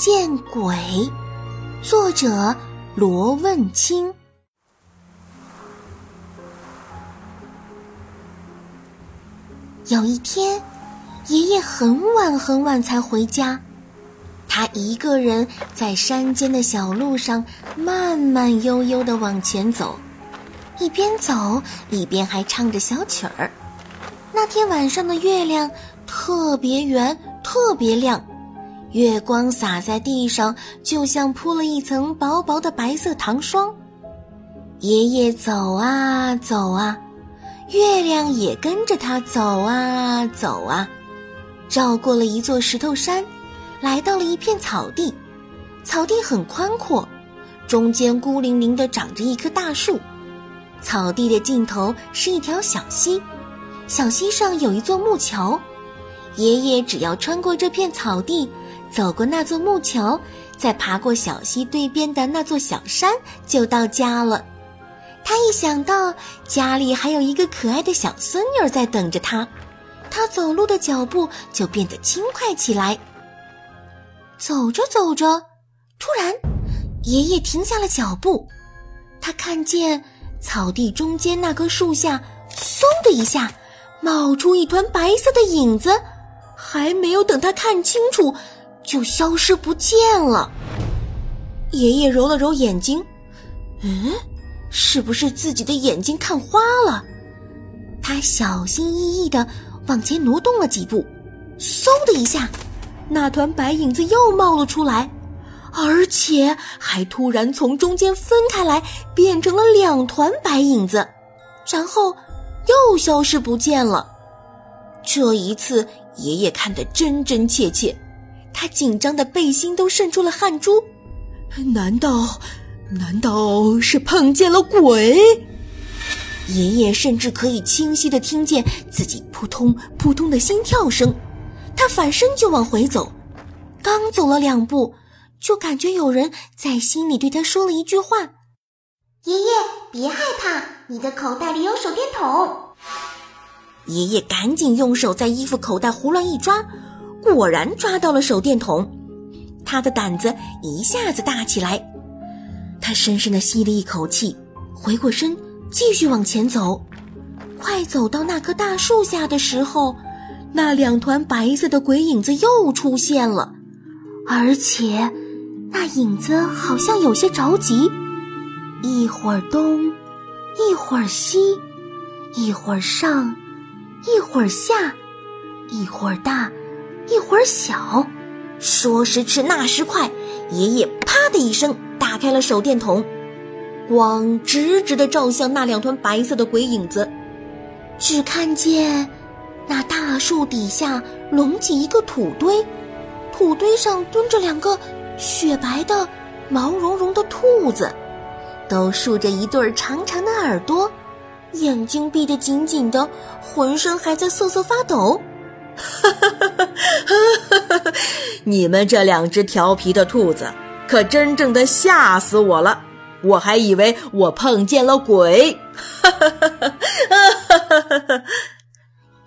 见鬼》，作者罗问清。有一天，爷爷很晚很晚才回家，他一个人在山间的小路上慢慢悠悠的往前走，一边走一边还唱着小曲儿。那天晚上的月亮特别圆，特别亮，月光洒在地上，就像铺了一层薄薄的白色糖霜。爷爷走啊走啊。月亮也跟着他走啊走啊，绕过了一座石头山，来到了一片草地。草地很宽阔，中间孤零零地长着一棵大树。草地的尽头是一条小溪，小溪上有一座木桥。爷爷只要穿过这片草地，走过那座木桥，再爬过小溪对边的那座小山，就到家了。他一想到家里还有一个可爱的小孙女在等着他，他走路的脚步就变得轻快起来。走着走着，突然，爷爷停下了脚步。他看见草地中间那棵树下，嗖的一下，冒出一团白色的影子，还没有等他看清楚，就消失不见了。爷爷揉了揉眼睛，嗯。是不是自己的眼睛看花了？他小心翼翼地往前挪动了几步，嗖的一下，那团白影子又冒了出来，而且还突然从中间分开来，变成了两团白影子，然后又消失不见了。这一次，爷爷看得真真切切，他紧张的背心都渗出了汗珠。难道？难道是碰见了鬼？爷爷甚至可以清晰的听见自己扑通扑通的心跳声。他反身就往回走，刚走了两步，就感觉有人在心里对他说了一句话：“爷爷，别害怕，你的口袋里有手电筒。”爷爷赶紧用手在衣服口袋胡乱一抓，果然抓到了手电筒。他的胆子一下子大起来。他深深的吸了一口气，回过身，继续往前走。快走到那棵大树下的时候，那两团白色的鬼影子又出现了，而且那影子好像有些着急，一会儿东，一会儿西，一会儿上，一会儿下，一会儿大，一会儿小。说时迟，那时快，爷爷啪的一声。打开了手电筒，光直直的照向那两团白色的鬼影子，只看见那大树底下隆起一个土堆，土堆上蹲着两个雪白的、毛茸茸的兔子，都竖着一对长长的耳朵，眼睛闭得紧紧的，浑身还在瑟瑟发抖。哈哈！你们这两只调皮的兔子！可真正的吓死我了！我还以为我碰见了鬼。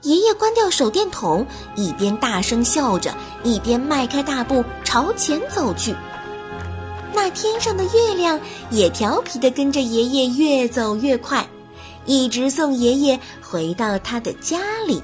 爷爷关掉手电筒，一边大声笑着，一边迈开大步朝前走去。那天上的月亮也调皮的跟着爷爷越走越快，一直送爷爷回到他的家里。